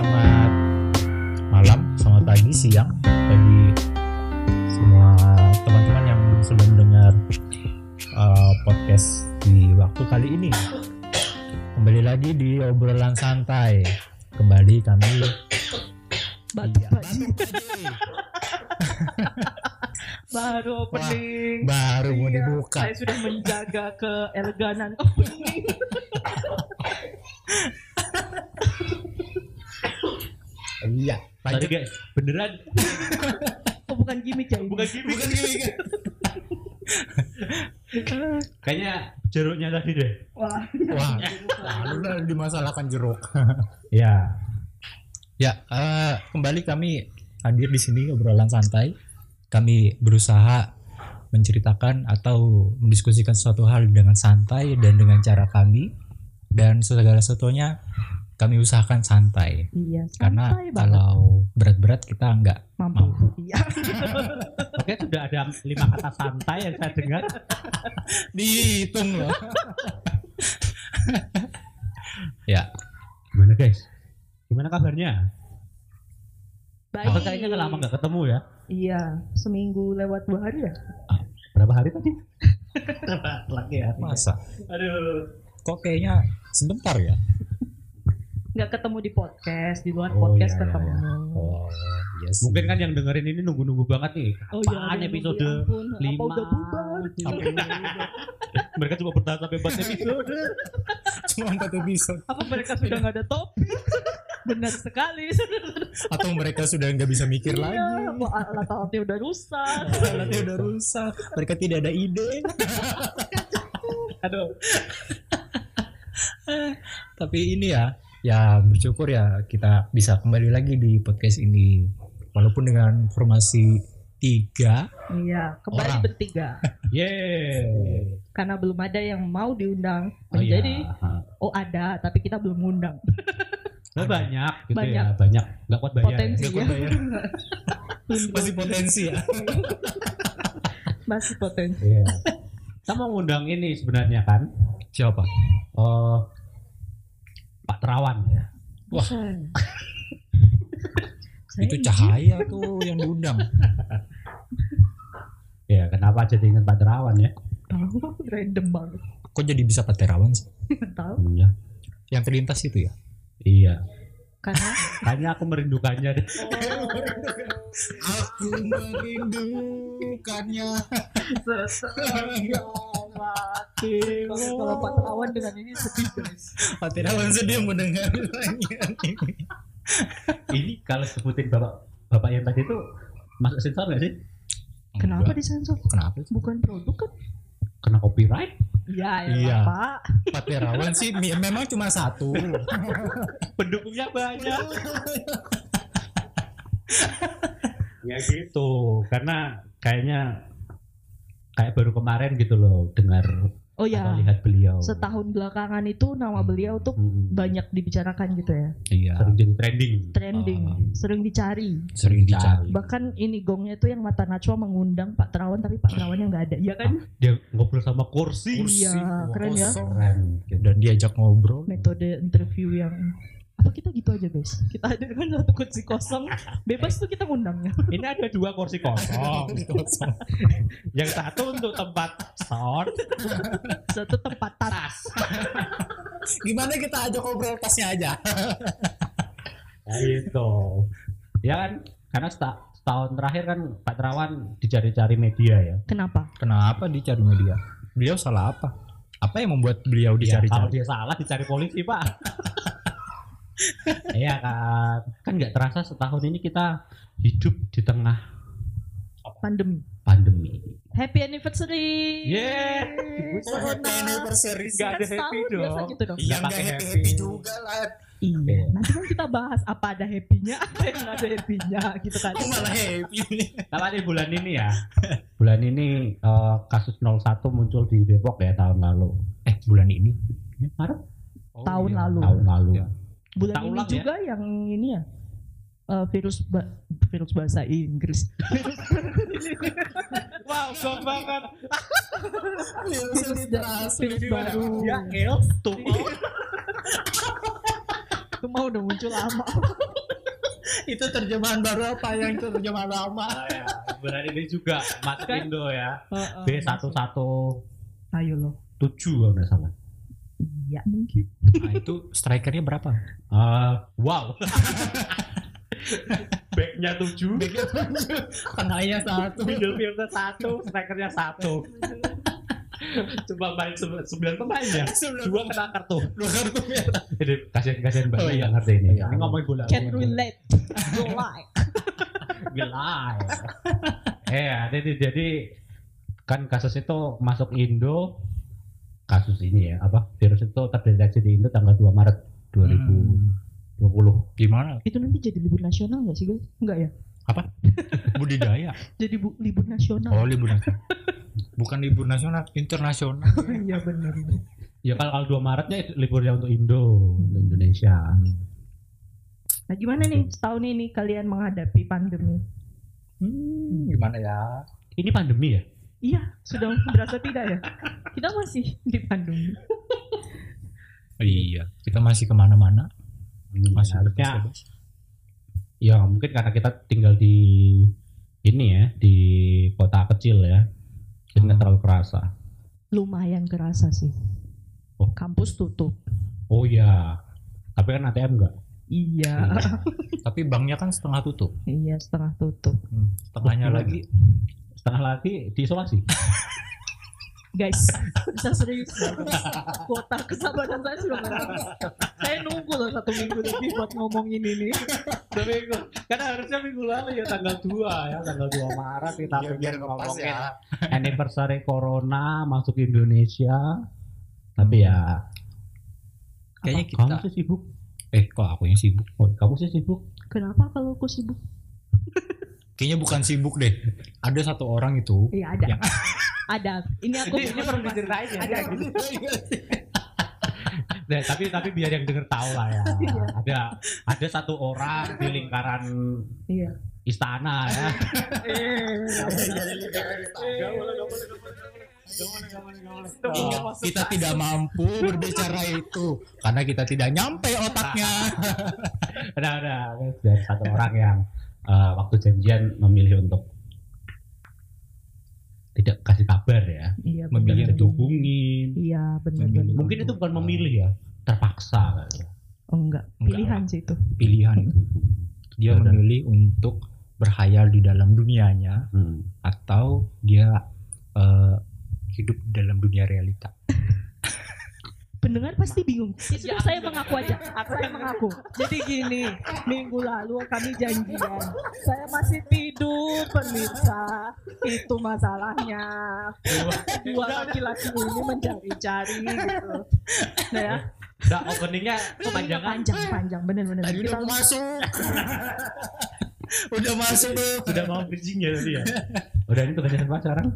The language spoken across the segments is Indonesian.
selamat malam, selamat pagi, siang bagi semua teman-teman yang sudah mendengar uh, podcast di waktu kali ini. Kembali lagi di obrolan santai. Kembali kami Batuk Iya. Baru opening. baru mau Iya, dibuka. Saya sudah menjaga keeleganan opening. Iya, Tadi lanjut. guys, beneran Oh, bukan gimmick ya? bukan gimmick. Bukan gimmick. Kayaknya jeruknya tadi deh. Wah, Wah, lalu udah dimasalahkan jeruk. Ya. Ya, eh, kembali kami hadir di sini obrolan santai. Kami berusaha menceritakan atau mendiskusikan suatu hal dengan santai dan dengan cara kami dan segala sesuatunya kami usahakan santai iya, karena santai banget. kalau berat-berat kita nggak Mampu. mampu. Iya. Oke, sudah ada lima kata santai yang saya dengar. dihitung loh. ya, Gimana guys? Gimana kabarnya? Baik. Apa kayaknya udah lama nggak ketemu ya? Iya, seminggu lewat dua hari ya? Berapa hari tadi? Lagi ya. masa? Aduh. Kok kayaknya sebentar ya? Nggak ketemu di podcast, di luar Oh, podcast iya, iya, ketemu. Oh, iya sih. Mungkin kan yang dengerin ini nunggu-nunggu banget nih. Oh Apaan iya, episode ya ampun, apa lima? udah bubar? Mereka cuma bertahan sampai 4 episode. cuma empat episode Apa mereka sudah nggak ada topik? Benar sekali. atau mereka sudah nggak bisa mikir lagi. Iya, kok alat-alatnya udah rusak. Alatnya udah rusak, mereka tidak ada ide. Aduh. Tapi ini ya, ya bersyukur ya kita bisa kembali lagi di podcast ini. Walaupun dengan formasi tiga, Iya, kembali Orang. bertiga. Yeay. Karena belum ada yang mau diundang Oh, menjadi iya. oh ada tapi kita belum ngundang. Nah, banyak gitu Banyak. ya, banyak. Nggak kuat bayar. Potensi. Ya. nggak kuat bayar. Masih potensi ya. masih potensi. Iya. Kita mau ngundang ini sebenarnya kan. Siapa? Oh, Pak Terawan ya. Wah. Saya Itu cahaya tuh yang diundang. Ya, kenapa jadi ingat Pak Terawan ya? Tahu random banget. Kok jadi bisa Paterawan sih? Tahu Iya. Yang terlintas itu ya? Iya. karena Kayaknya aku merindukannya deh. Aku merindukannya. Kalau Pak Terawan dengan ini sedih guys. Paterawan sedih mendengar ini. ini kalau sebutin bapak bapak yang tadi itu masuk sensor nggak sih? Kenapa Enggak. disensor? Kenapa? sih? Bukan produk kan? Kena copyright? Iya, ya Iya. Pak. Paterawan sih mi- memang cuma satu. Pendukungnya banyak. ya gitu. Karena kayaknya kayak baru kemarin gitu loh dengar Oh atau ya, lihat beliau. setahun belakangan itu nama beliau tuh Hmm. banyak dibicarakan gitu ya. Iya. sering jadi trending. Trending, Ah. sering dicari. Sering dicari. Bahkan ini gongnya tuh yang mata Najwa mengundang Pak Terawan tapi Pak Terawannya nggak ada. Iya kan? Dia ngobrol sama kursi. Iya, Wah, keren ya. Keren. gitu. Dan diajak ngobrol. Metode interview yang apa kita gitu aja guys. Kita hadirkan satu kursi kosong, bebas tuh kita ngundangnya. Ini ada dua kursi kosong. Kosong. Yang satu untuk tempat sound, Satu tempat tas. Gimana kita ajak ngobrol tasnya aja? Nah, itu. Ya kan, karena seta- setahun terakhir kan Pak Terawan dicari-cari media ya. Kenapa? Kenapa dicari media? Beliau salah apa? Apa yang membuat beliau Ya, kalau dicari-cari? dia salah dicari polisi Pak. Iya kan, kan nggak terasa setahun ini kita hidup di tengah Pandemi. pandemi. Happy anniversary. Yeah. Corona. anniversary Nggak ada happy dong. gitu dong. Iya pakai happy happy. happy juga lah. Iya. Nanti kan kita bahas apa ada happy-nya, apa yang nggak ada happy-nya gitu kan. Kok malah happy? Tapi di bulan ini ya, bulan ini eh, kasus 01 muncul di Depok ya tahun lalu. Eh bulan ini? Ini Maret Oh, Tahun iya. lalu. tahun lalu. Iya. Bulan Kita ini ulang ya. juga yang ini ya. eh, virus ba- virus bahasa Inggris. Wow, gong banget. virus baru. Ya, Els tuh. Itu mah Oh udah muncul lama. itu terjemahan baru apa yang itu terjemahan lama? Ah, ya. Benar ini juga masuk Kan? Indo ya. Heeh. B117 Ayo lo. kalau nggak salah. Iya mungkin. Nah, itu strikernya berapa? Eh, wow. Backnya tujuh, Tengahnya satu. midfielder satu, strikernya satu. Coba main se- sembilan pemain ya. Dua kena kartu. Dua kartu merah. Jadi kasihan kasihan banget Oh, iya. ngerti ini. Iya. Ini ngomongin bola. Can relate. Go like. Gelai. eh, jadi jadi kan kasus itu masuk Indo kasus ini ya apa virus itu terdeteksi di Indo tanggal 2 Maret 2020. Gimana? Itu nanti jadi libur nasional gak sih guys? Enggak ya? Budidaya. Jadi bu- libur nasional. Oh libur nasional. Bukan libur nasional, internasional. iya benar. Ya kalau kalau 2 Maretnya itu liburnya untuk Indo, untuk Indonesia. Nah gimana nih setahun ini kalian menghadapi pandemi? Hmm, gimana ya? Ini pandemi ya? Iya, sudah berasa tidak ya? Kita masih di pandemi. Iya, kita masih ke mana-mana. Masih harusnya bebas. ya mungkin karena kita tinggal di ini ya di kota kecil ya jadi nggak Hmm. terlalu kerasa Lumayan kerasa sih. Oh. Kampus tutup. oh ya tapi kan ATM enggak Iya. Tapi banknya kan setengah tutup. iya setengah tutup. Hmm, Setengahnya Oh, lagi setengah lagi diisolasi Guys, bisa serius. Kuota kesabaran saya sudah nggak ada. Saya nunggu loh satu minggu lebih buat ngomongin ini. tapi karena harusnya minggu lalu ya tanggal 2 ya tanggal 2 Maret kita Biar- biar ngepas ngomongin ya. anniversary corona masuk Indonesia tapi ya Kayaknya kita- kamu sih sibuk Eh kok aku yang sibuk? oh, kamu sih sibuk Kenapa kalau aku sibuk? Kayaknya bukan sibuk deh. Ada satu orang itu. Iya ada. Yang- ada. Ini aku ini, ini perlu diceritain ya Ada. Nah, tapi tapi biar yang denger tahu lah ya. Iya. Ada ada satu orang di lingkaran Iya. istana ya. Kita tidak mampu berbicara itu karena kita tidak nyampe otaknya. Ada ada ada satu orang yang eh, waktu janjian memilih untuk tidak kasih kabar ya. Iya. Memilih benar. Tidak dihubungin. Iya benar Memilih. benar. Mungkin itu bukan memilih ya, terpaksa kali ya. Oh, enggak. Enggak Pilihan sih itu. Pilihan itu. Dia Benar. memilih untuk berhayal di dalam dunianya Hmm. atau dia eh, hidup di dalam dunia realita. Pendengar pasti bingung. Ya sudah saya mengaku aja. Saya mengaku. Jadi gini, minggu lalu kami janjian. Saya masih tidur pemirsa. Itu masalahnya. Dua laki-laki ini mencari-cari gitu. Nah ya, Nah, openingnya kepanjangan panjang panjang bener-bener. Tadi Kita udah masuk. udah masuk tuh. sudah mau bridging ya tadi ya. Udah ini tugasnya apa sekarang?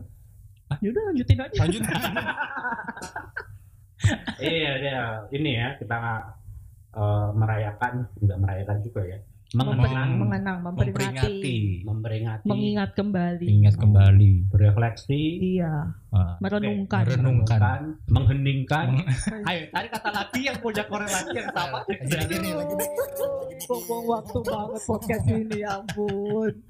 Ya udah lanjutin aja. Lanjut. iya dia ini ya kita eh, merayakan enggak merayakan juga ya mengenang mengenang, memperingati, Memperingati. memperingati mengingat kembali. Ingat kembali. berefleksi Iya, Ah, merenungkan. Merenungkan. merenungkan mengheningkan ayo tadi kata lagi yang punya korelasi yang sama Lagi nih, lagi. Buang waktu banget podcast ini ya ampun.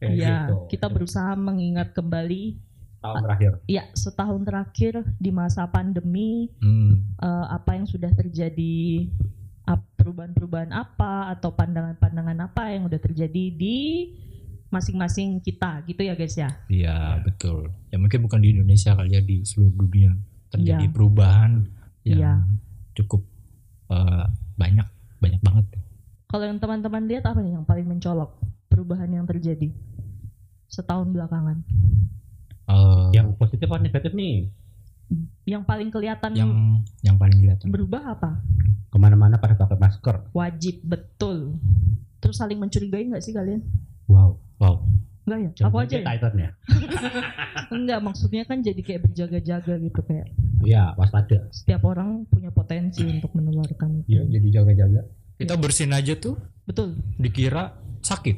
Iya, gitu. kita berusaha mengingat kembali tahun terakhir ya setahun terakhir di masa pandemi Hmm. eh, apa yang sudah terjadi perubahan-perubahan apa atau pandangan-pandangan apa yang udah terjadi di masing-masing kita gitu ya guys ya. Iya betul. Ya mungkin bukan di Indonesia kali ya di seluruh dunia terjadi Iya. perubahan yang Iya. cukup eh, banyak banyak banget. Kalau yang teman-teman lihat apa nih yang paling mencolok perubahan yang terjadi setahun belakangan? Eh, yang positif atau negatif nih Yang paling kelihatan yang yang paling kelihatan. berubah apa? ke mana-mana pada pakai masker Wajib betul. Terus saling mencurigai nggak sih kalian? wow Wow. Enggak ya? Aku aja ya? Titannya Enggak, maksudnya kan jadi kayak berjaga-jaga gitu kayak iya waspada setiap orang punya potensi untuk menularkan itu. Ya jadi jaga-jaga. Kita bersin aja tuh Betul. dikira sakit.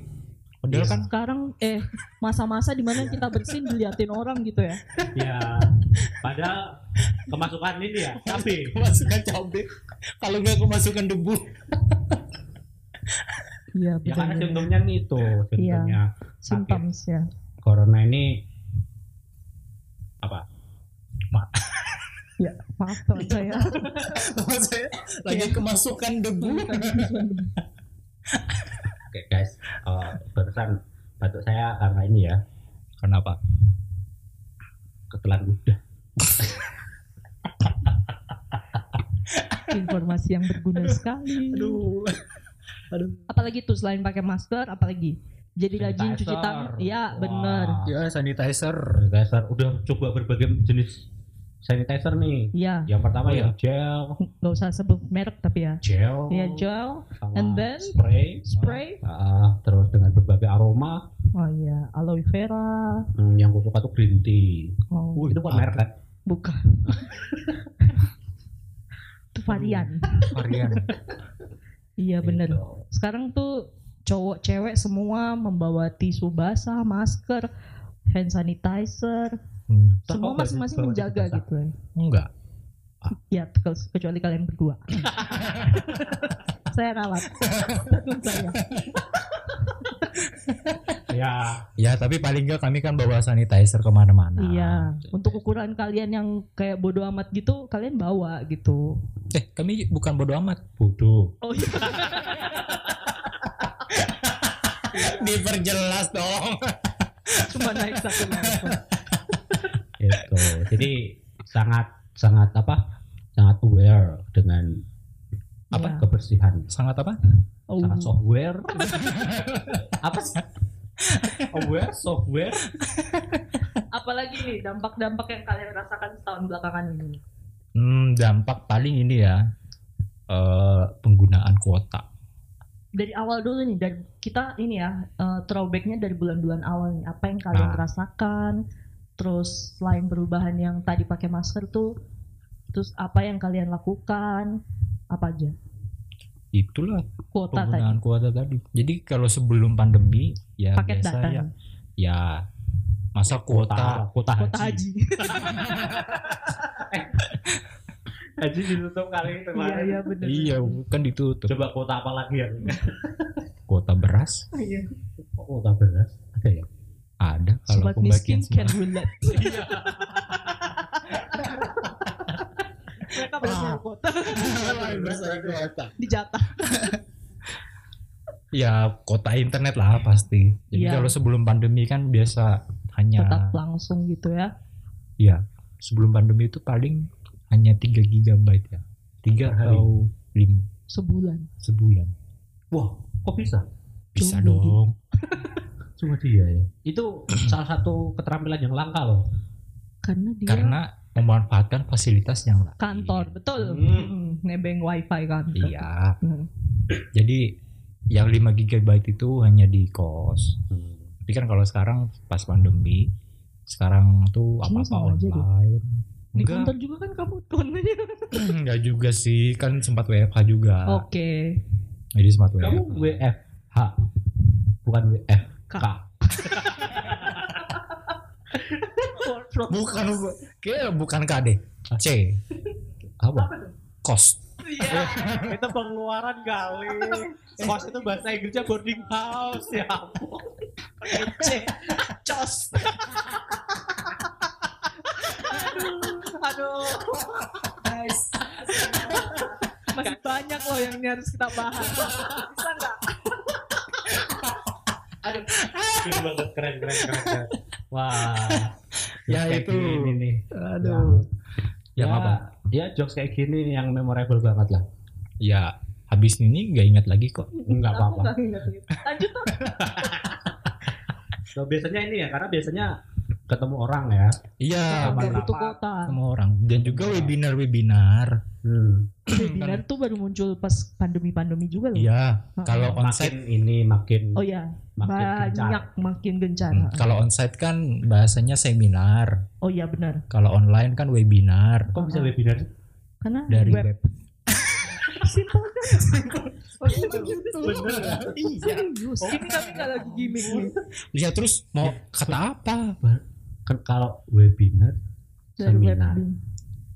Padahal Iya. kan Sekarang eh masa-masa di mana kita bersin diliatin orang gitu ya. Ya, padahal kemasukan ini ya, cabai. kemasukan cabai. Kalau nggak kemasukan debu. Iya Ya karena simptomnya nih itu, simptomnya Symptoms ya. corona ini apa? Ya, maaf teman saya. Teman saya lagi kemasukan debu. Oke guys, eh, barusan batuk saya karena ini ya, Kenapa? ketelan udah. Informasi yang berguna sekali. Aduh. Aduh. Apalagi tuh selain pakai masker, apalagi jadi rajin cuci Sanitizer. tangan. Iya, bener. Ya sanitizer. Sanitizer udah coba berbagai jenis sanitizer nih. Iya, Yang pertama Oh, yang gel, nggak usah sebut merek tapi ya. gel, Iya, gel, sama and then spray, spray. Ah, terus dengan berbagai aroma. Oh iya, aloe vera. Hmm, yang gue suka tuh green tea. Oh, itu bukan merek kan? bukan. Itu varian. Varian. Iya bener. Gitu. Sekarang tuh cowok cewek semua membawa tisu basah, masker, hand sanitizer, Hmm. semua masing-masing menjaga gitu ya. Enggak. Ya, ke- kecuali kalian berdua. saya rawat. Tentu saya. Ya, Ya tapi paling enggak kami kan bawa sanitizer ke mana-mana. Iya, untuk ukuran kalian yang kayak bodoh amat gitu, kalian bawa gitu. Eh kami bukan bodo amat. bodoh. Oh iya. Diperjelas dong. Cuma naik satu level. Gitu. Jadi sangat sangat apa? Sangat aware dengan Apa? Iya. kebersihan. Sangat apa? Oh. Sangat software. apa sih? Aware software. Apalagi nih dampak-dampak yang kalian rasakan setahun belakangan ini. Hmm, dampak paling ini ya eh, penggunaan kuota. Dari awal dulu nih, dari kita ini ya eh, throwbacknya dari bulan-bulan awal nih. Apa yang kalian Nah. rasakan? Terus selain perubahan yang tadi pakai masker tuh, terus apa yang kalian lakukan? Apa aja? Itulah Kuota tadi. penggunaan kuota tadi. Jadi kalau sebelum pandemi ya Paket biasa data. ya, ya masa kuota kuota Kuota haji. Haji ditutup kali itu Iya, iya benar. iya kan ditutup Coba kuota apa lagi ya? kuota beras Iya. Kuota beras ada ya? Ada kalau Sobat pembagian miskin can sembako. relate. Mereka bersama kota dijatah. ya kota internet lah pasti jadi Iya. kalau sebelum pandemi kan biasa hanya Tetap langsung gitu ya. ya sebelum pandemi itu paling hanya 3 gigabyte ya 3 Per hari. atau 5 Sebulan. sebulan Wah, kok bisa? bisa Jauh, dong Cuma dia ya. Itu salah satu keterampilan yang langka loh. Karena dia karena memanfaatkan fasilitas yang lain kantor, betul. Hmm. Mm, nebeng wifi kantor. iya Hmm. jadi yang 5 gigabyte itu hanya di kos tapi kan kalau sekarang pas pandemi sekarang tuh sama aja deh. online Di enggak kantor juga kan kamu kontennya. enggak juga sih kan sempat WFH juga Oke. jadi sempat WFH Kamu WFH bukan WFK. K. bukan kayak bukan KD C apa kos itu pengeluaran kali. Kos itu bahasa Inggrisnya boarding house ya. ampun. C. Cos. Aduh. Guys. Masih banyak loh yang ini harus kita bahas. Keren keren, keren, keren. Wah. Ya, itu. gini nih. aduh yang ya, apa Ya jokes kayak gini nih yang memorable banget lah. ya habis ini nggak ingat lagi kok Enggak Aku apa-apa. nggak ingat itu. Lanjut. So, biasanya ini ya, karena biasanya ketemu orang ya. iya kota. sama orang dan juga webinar webinar Hmm. Webinar tuh baru muncul pas pandemi-pandemi juga loh. iya kalau Makin onsite ini makin Oh ya, makin banyak gencar. makin gencar. hmm, kalau onsite kan bahasanya seminar Oh iya benar. kalau online kan webinar Kok bisa webinar? Karena dari web web Simpel kan? Oh, gitu. Bener. Iya. Serius. Ini kami nggak lagi gimmick nih. Ya terus mau kata apa? kan kalau webinar Dari web. seminar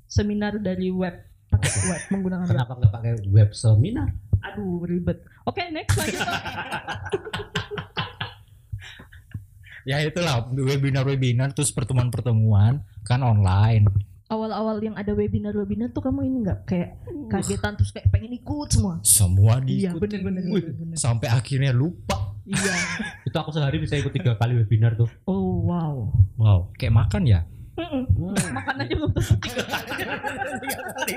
Seminar dari web. Pakai web menggunakan kenapa nggak pakai web seminar Aduh ribet. Oke next lanjut. Ya itulah webinar-webinar terus pertemuan-pertemuan kan online. Awal-awal yang ada webinar-webinar tuh kamu ini nggak kayak kagetan terus kayak pengen ikut semua. Semua Iya diikuti. bener bener Wih, bener. bener. Sampai akhirnya lupa. Iya. itu aku sehari bisa ikut tiga kali webinar tuh Oh wow. Wow, kayak makan ya? Mm-mm. Makan aja belum tentu tiga kali.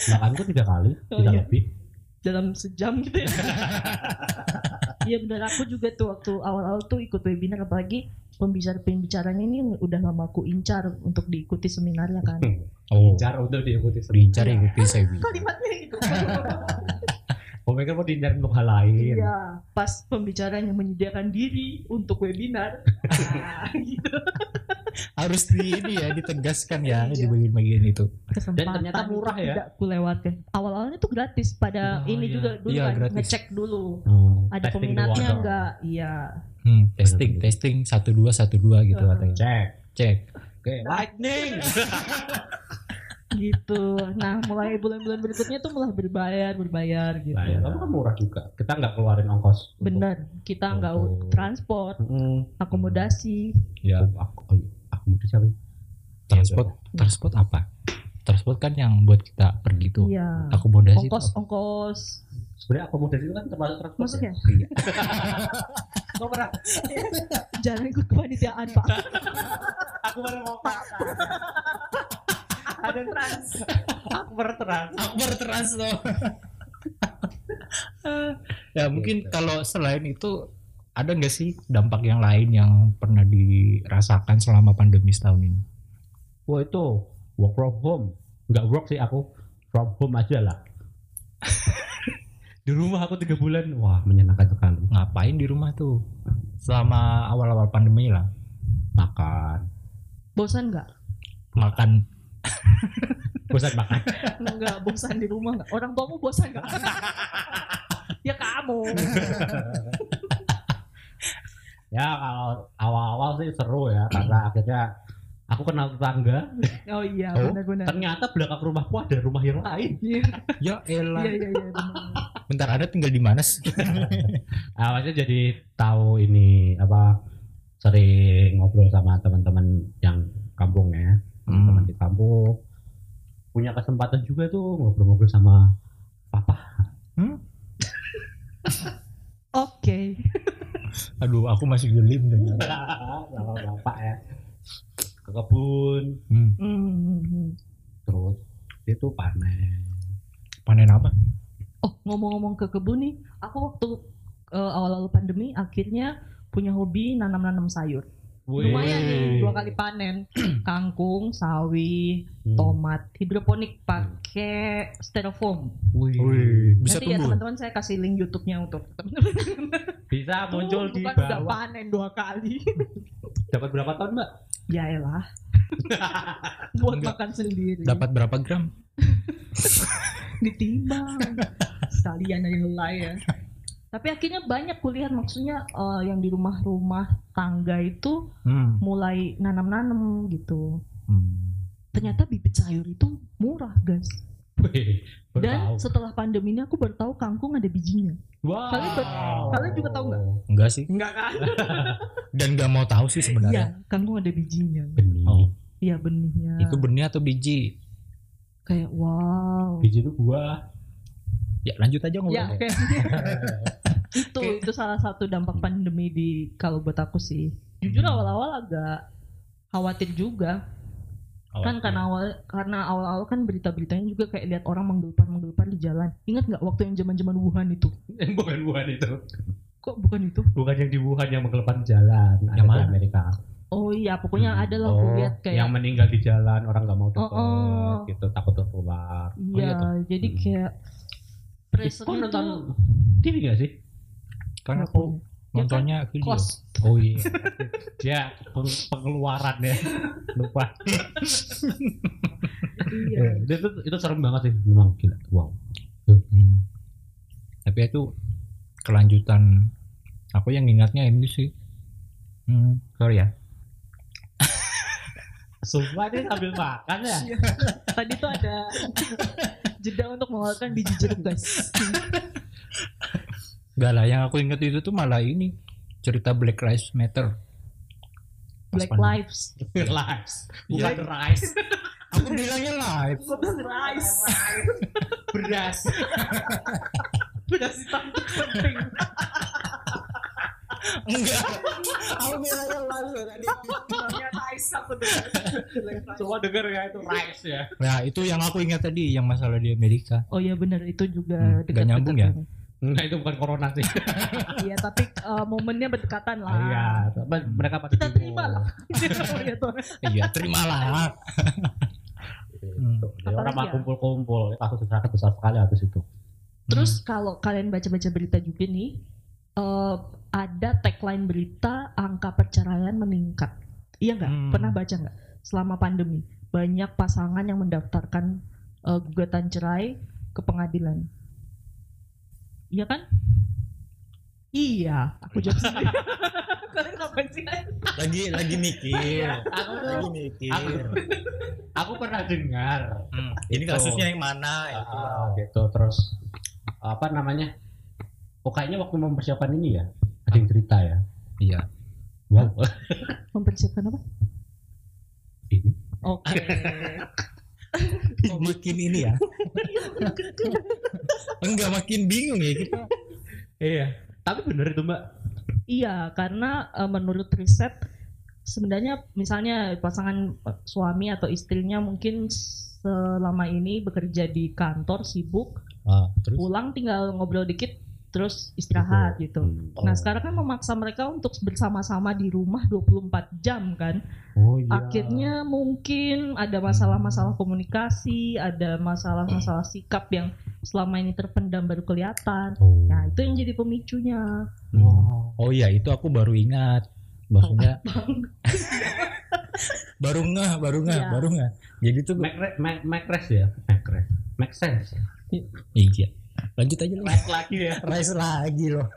makanku tiga kali Oh, tidak iya. lebih dalam sejam gitu ya. Iya benar aku juga tuh waktu awal-awal tuh ikut webinar apalagi pembicara-pembicaranya ini udah lama aku incar untuk diikuti seminarnya kan. Oh, cara untuk diikuti diincar ikuti saya bilang. Kalimatnya gitu. Oh, mau diincar untuk hal lain. Iya, pas pembicaranya menyediakan diri untuk webinar. Ah, gitu. Harus di ini ya ditegaskan ya di Iya. bagian-bagian itu. Kesempatan ternyata murah ya? Tidak kulewatkan. Awal-awalnya tuh gratis pada Oh, ini iya. juga dulu Iya, kan gratis. ngecek dulu. Oh, Ada peminatnya enggak? Iya. Hmm, testing, testing satu dua satu dua gitu Uh. katanya. Cek. Cek. Oke, lightning. gitu. Nah, mulai bulan-bulan berikutnya tuh mulai berbayar, berbayar gitu. Bayar, tapi kan murah juga. Kita nggak keluarin ongkos. Bener, kita nggak Untuk- transport, Mm-mm. akomodasi. Ya, Oh, aku, oh, iya. aku mau siapa? transport, transport apa? Transport kan yang buat kita pergi tuh. Iya. Akomodasi Ongkos, apa? ongkos. Sebenarnya akomodasi itu kan termasuk transport. Maksudnya Iya. Kau pernah? jangan ikut kepanitiaan pak. Aku pernah mau Ada trans. Aku pernah trans. Akbar trans loh. ya mungkin kalau selain itu ada nggak sih dampak yang lain yang pernah dirasakan selama pandemi setahun ini? Wah itu work from home. Nggak work sih aku. From home aja lah. di rumah aku tiga bulan. Wah menyenangkan sekali. Ngapain di rumah tuh? Selama awal-awal pandemi lah. Makan. Bosan nggak? Makan Bosan makan. Nggak bosan di rumah nggak? Orang tuamu bosan nggak? ya kamu. ya kalau awal-awal sih seru ya. Karena akhirnya aku kenal tetangga. Oh iya, Oh, benar-benar. Ternyata belakang rumahku ada rumah yang lain. Iya, ya elah. iya, iya, iya, benar. Bentar Anda tinggal di mana sih? Ah, maksudnya jadi tahu ini apa sering ngobrol sama teman-teman yang kampung ya teman-teman di kampung punya kesempatan juga tuh ngobrol-ngobrol sama papa Oke. Aduh, aku masih gelim dengar. sama bapak ya ke kebun Hmm, Hmm. terus itu panen panen apa? Oh, ngomong-ngomong ke kebun nih, aku waktu eh, awal-awal pandemi akhirnya punya hobi nanam-nanam sayur. Lumayan nih, dua kali panen. Kangkung, sawi, Hmm. tomat, hidroponik pakai styrofoam. Wih, bisa Nanti ya tumbuh. teman-teman saya kasih link YouTube-nya untuk teman-teman. bisa muncul di Bukan udah bawah panen dua kali. dapat berapa tahun mbak ya elah. Buat Enggak. makan sendiri. Dapat berapa gram? ditimbang sekalian aja helai ya tapi akhirnya banyak kulihat maksudnya eh, yang di rumah-rumah tangga itu Hmm. mulai nanam-nanam gitu Hmm. ternyata bibit sayur itu murah guys Wih, dan tahu. setelah pandemi ini aku baru tahu kangkung ada bijinya wow. kalian ber- kalian juga tahu nggak? Enggak sih. enggak kan Dan nggak mau tahu sih iya sebenarnya. kangkung ada bijinya benih Oh, iya benihnya itu benih atau biji? kayak wow biji itu buah Ya lanjut aja ngobrol. ya kayaknya itu itu salah satu dampak pandemi di kalau buat aku sih jujur Hmm. awal-awal agak khawatir juga kan karena awal karena awal-awal kan berita-beritanya juga kayak lihat orang menggelupar menggelupar di jalan ingat nggak waktu yang zaman-zaman Wuhan itu bukan Wuhan itu kok bukan itu bukan yang di Wuhan yang menggelepar jalan ada Yang di mana? Amerika oh iya pokoknya Hmm. ada lah Oh, lihat kayak yang meninggal di jalan orang nggak mau deket Oh, oh. gitu takut tertular iya iya tuh. jadi Hmm. kayak pressure itu nonton TV nggak sih Kan aku nontonnya video. Kos. Oh iya. ya peng- pengeluaran ya. Lupa. Iya. itu, itu serem banget sih memang gila. Wow. Hmm. Tapi itu kelanjutan aku yang ingatnya ini sih. Hmm, sorry ya. Sumpah dia sambil makan ya. Tadi tuh ada jeda untuk mengeluarkan biji jeruk guys. Gak lah, yang aku ingat itu tuh malah ini cerita Black Lives Matter. Pas Black pandemi. Lives. Rice. Bukan rice. Aku bilangnya live. Rice. Beras. Beras hitam penting. Enggak. aku bilangnya live tadi. Namanya rice aku dengar. Semua denger ya itu rice ya. Nah, itu yang aku ingat tadi yang masalah di Amerika. Oh iya benar itu juga Hmm, dekat nggak nyambung ya? Enggak itu bukan corona sih. Iya tapi eh, momennya berdekatan lah. Iya, mereka pasti Kita terima lah. Iya, tuh. Iya, terimalah. Hmm. Jadi orang Apalagi mah ya? kumpul-kumpul, kasus sangat besar sekali habis itu. Terus kalau kalian baca-baca berita juga nih, eh, ada tagline berita angka perceraian meningkat. Iya nggak? Hmm. Pernah baca nggak? Selama pandemi banyak pasangan yang mendaftarkan eh, gugatan cerai ke pengadilan. Iya kan? Iya, aku jawab sendiri. Kalian ngapain sih? Lagi lagi mikir. Aku lagi mikir. aku, aku pernah dengar Hmm, Ini Gitu. kasusnya yang mana? ya? Ah, gitu terus apa namanya? Oh kayaknya waktu mempersiapkan ini ya, ada yang cerita ya. Iya. Wow. Mempersiapkan apa? ini. Oke. Kok makin ini ya? Enggak makin bingung ya kita. Iya. Tapi bener itu mbak. Iya, karena eh, menurut riset sebenarnya misalnya pasangan eh, suami atau istrinya mungkin selama ini bekerja di kantor sibuk, Ah, terus pulang tinggal ngobrol dikit terus istirahat gitu. Hmm. Nah, sekarang kan memaksa mereka untuk bersama-sama di rumah 24 jam kan. Oh iya. Akhirnya mungkin ada masalah-masalah komunikasi, ada masalah-masalah sikap yang selama ini terpendam baru kelihatan. Oh. Nah, itu yang jadi pemicunya. Wow. Oh iya, itu aku baru ingat. Maksudnya baru ngeh, baru ngeh, Iya. baru ngeh. Jadi tuh Make, make, make rest ya, make rest, make sense. iya. Lanjut aja lagi ya. Rise lagi loh.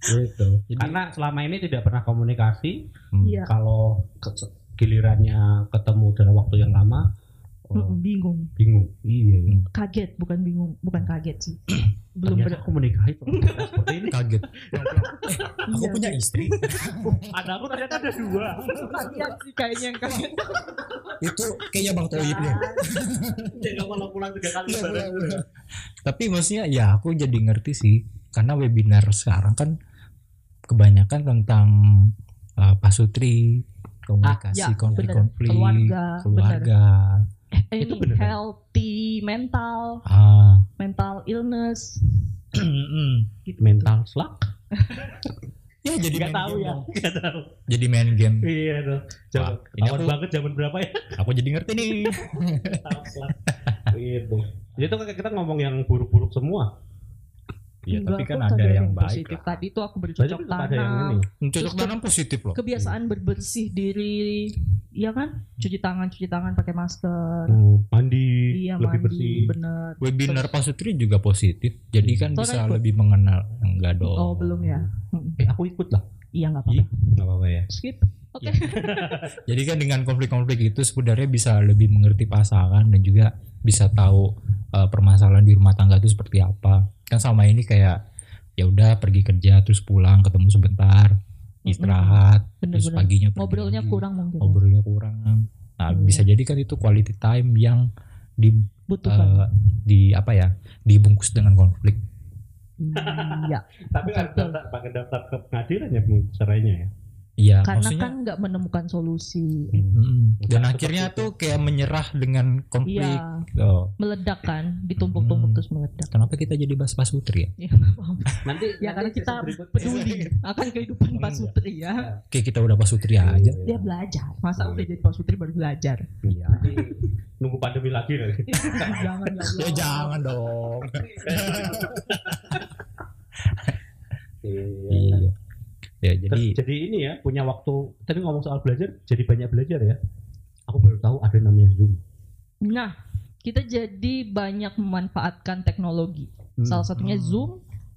Gitu. Jadi- Karena selama ini tidak pernah komunikasi. Hmm. Iya. Kalau ke- gilirannya ketemu dalam waktu yang lama, oh, bingung. bingung. Iya. iya. kaget bukan bingung bukan kaget sih belum Ternyata aku menikah itu seperti ini. Kaget. Eh, aku Iya, punya iya. istri. Ada aku ternyata ada dua. kaget sih kayaknya yang kaget itu kayaknya Bang Toyib nih. Jangan malah pulang tiga kali bareng. Tapi maksudnya ya aku jadi ngerti sih karena webinar sekarang kan kebanyakan tentang uh, pasutri, komunikasi, Ah, ya, konflik-konflik, bener. Keluarga, keluarga. Eh, Itu ini beneran. healthy mental Ah, mental illness gitu Mental slack? ya jadi Gak main tahu ya. dong. Gak tahu. Jadi main game. Iya tuh. Zaman, Wah, ini aku- banget zaman berapa ya? Aku jadi ngerti nih. Mental slack. Gitu. Jadi tuh kita ngomong yang buruk-buruk semua. Iya, Enggak, tapi kan ada yang baik positif lah. tadi tuh aku bercocok tetap ada yang tanam ini. Cocok tanam positif loh. kebiasaan berbersih diri ya kan cuci tangan cuci tangan pakai masker Hmm, mandi, iya lebih mandi bersih. bener Webinar pasutri juga positif. Jadi kan Sore bisa ikut? lebih mengenal enggak dong. oh belum ya Mm, Eh aku ikut lah. iya nggak Iya. apa-apa Gak apa-apa ya. skip oke Iya. Jadi kan dengan konflik-konflik itu sebenarnya bisa lebih mengerti pasangan dan juga bisa tahu uh, permasalahan di rumah tangga itu seperti apa. Kan sama ini kayak ya udah pergi kerja terus pulang ketemu sebentar istirahat terus bener-bener paginya pergi ngobrolnya kurang mungkin ya. ngobrolnya kurang. Nah, Iya. bisa jadi kan itu quality time yang di butuhkan uh, di apa ya dibungkus dengan konflik. iya Tapi kan Betul. daftar, pakai daftar ke pengadilan ya cerainya ya. Iya, karena maksudnya kan nggak menemukan solusi Mm, dan Udah akhirnya seperti tuh kayak menyerah dengan konflik. iya Oh, meledak kan ditumpuk-tumpuk Hmm. terus meledak kenapa kita jadi bahas pasutri ya? ya apa-apa. Nanti ya karena kita peduli akan kehidupan Pak Sutri ya Oke kita udah pasutri aja. dia belajar masa udah jadi Pak Sutri baru belajar Iya. Nanti nunggu pandemi lagi jangan ya Ya jangan dong. Iya. Iya. Jadi jadi ini ya punya waktu tadi ngomong soal belajar jadi banyak belajar ya aku baru tahu ada namanya zoom Nah, kita jadi banyak memanfaatkan teknologi. Hmm. Salah satunya Hmm. Zoom,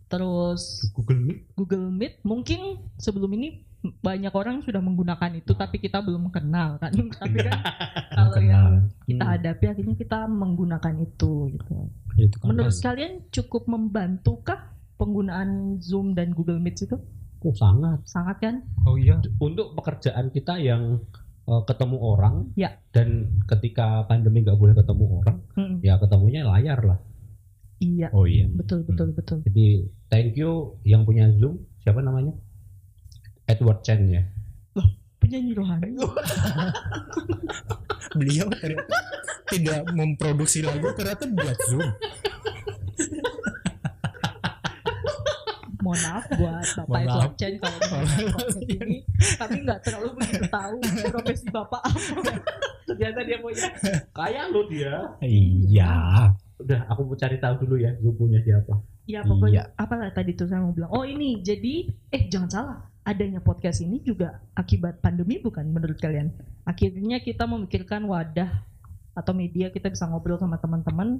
terus Google Meet Google Meet. Mungkin sebelum ini banyak orang sudah menggunakan itu, tapi kita belum kenal kan. tapi kan kalau yang kita Hmm. hadapi akhirnya kita menggunakan itu. Gitu. itu kan Menurut kalian cukup membantukah penggunaan Zoom dan Google Meet itu? Oh sangat Sangat kan? Oh iya. untuk pekerjaan kita yang eh, ketemu orang Ya. dan ketika pandemi nggak boleh ketemu orang Mm, ya ketemunya layar lah Iya, Oh iya. betul betul betul. jadi thank you yang punya zoom siapa namanya Edward Chen ya Penyanyi rohani. Beliau ternyata tidak memproduksi lagu ternyata buat Zoom. Mohon maaf buat Bapak Edward. Chen kalau mendengar podcast ini. Kami nggak terlalu begitu tahu profesi Bapak apa. ternyata dia punya kayak lu dia Iya. udah aku mau cari tahu dulu ya zoom punya siapa Ya pokoknya Iya. apa tadi tuh saya mau bilang. Oh ini jadi eh jangan salah. Adanya podcast ini juga akibat pandemi bukan menurut kalian? Akhirnya kita memikirkan wadah atau media kita bisa ngobrol sama teman-teman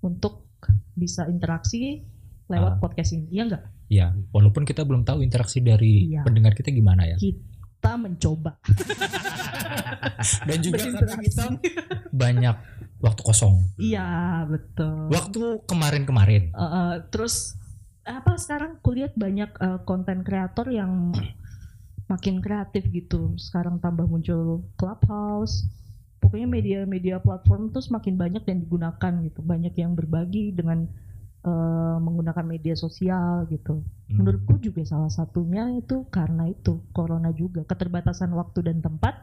untuk bisa interaksi lewat Ah. podcast ini. Iya enggak? Iya, walaupun kita belum tahu interaksi dari Iya. pendengar kita gimana ya. Kita mencoba. Dan juga karena kita banyak waktu kosong. Iya, betul. Waktu kemarin-kemarin. Eh, eh, terus apa sekarang kulihat banyak eh, konten kreator yang makin kreatif gitu. Sekarang tambah muncul Clubhouse. Pokoknya media-media platform tuh semakin banyak dan digunakan gitu. Banyak yang berbagi dengan eh, menggunakan media sosial gitu. Hmm. Menurutku juga salah satunya itu karena itu corona juga keterbatasan waktu dan tempat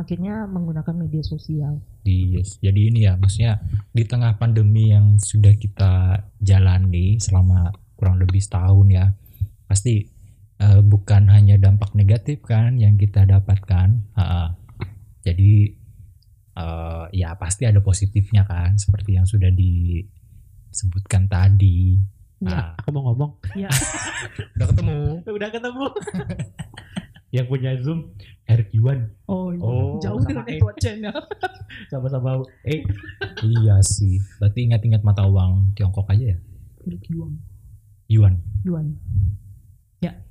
akhirnya menggunakan media sosial. Yes. Jadi ini ya, maksudnya di tengah pandemi yang sudah kita jalani selama kurang lebih setahun ya, pasti eh, bukan hanya dampak negatif kan yang kita dapatkan. Ha-ha. jadi eh, ya pasti ada positifnya kan, seperti yang sudah disebutkan tadi. Ya. Ah, aku mau ngomong Ya. udah ketemu. udah ketemu yang punya zoom Eric Yuan Oh, iya. Oh, jauh E. Edward Chen ya. sama-sama eh iya sih. Berarti ingat-ingat mata uang Tiongkok aja ya. Eric Yuan. Yuan. Yuan.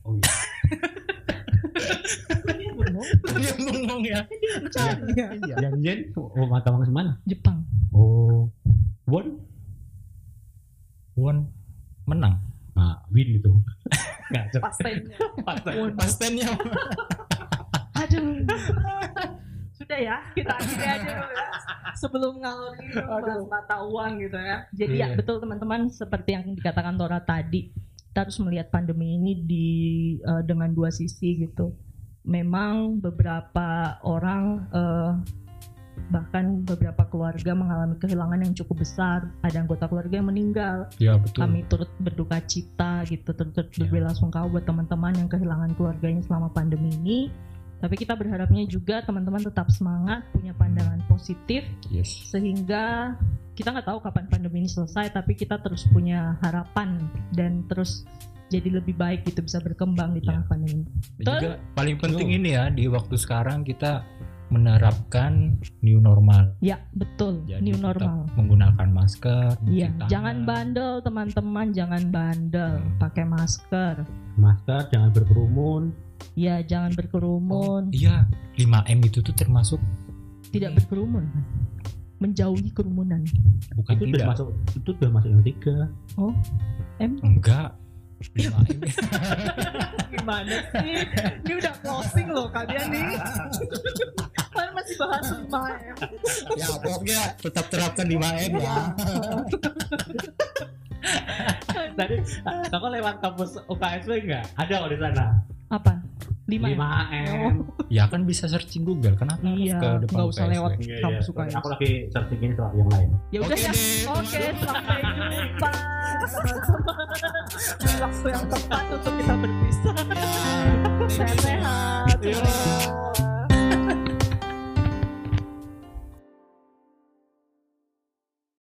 oh iya Dia ngomong ya. Iya. yang Jen oh, mata uang semana Jepang. oh Won Yuan menang. nah win itu Pastennya. Pasten. Won. Pastennya. Aduh. Sudah ya, kita akhiri aja dulu ya. Sebelum ngalor gitu bahas mata uang gitu ya. Jadi ya Iya. betul teman-teman seperti yang dikatakan Tora tadi, kita harus melihat pandemi ini di eh, dengan dua sisi gitu. Memang beberapa orang eh, bahkan beberapa keluarga mengalami kehilangan yang cukup besar. Ada anggota keluarga yang meninggal. Ya betul. Kami turut berduka cita gitu, turut, turut Ya. berbelasungkawa buat teman-teman yang kehilangan keluarganya selama pandemi ini. Tapi kita berharapnya juga teman-teman tetap semangat, punya pandangan positif, Yes. sehingga kita nggak tahu kapan pandemi ini selesai, tapi kita terus punya harapan dan terus jadi lebih baik gitu bisa berkembang di Ya. tengah pandemi. ini. Dan juga paling penting ini ya di waktu sekarang kita menerapkan new normal. Ya betul, Jadi new tetap normal. menggunakan masker. Iya, jangan bandel teman-teman, jangan bandel, Hmm. pakai masker. masker jangan berkerumun Ya, jangan berkerumun. Iya, 5M itu tuh termasuk tidak Hmm. berkerumun menjauhi kerumunan bukan itu udah tidak. masuk itu udah masuk yang tiga em Enggak. 5M. gimana sih? Ini udah closing loh kalian nih. Kalian masih bahas 5 em ya pokoknya tetap terapkan 5M ya. tadi kamu lewat kampus UKSW nggak? Ada kok di sana. Apa 5 em 5 m Ya kan bisa searching Google. Kenapa harus Iya, ke depan nggak usah UKSW? lewat. Iya, iya. UKSW. aku lagi searching ini soal yang lain ya udah Oke ya oke sampai jumpa waktu yang tepat untuk kita berpisah sehat-sehat Iya.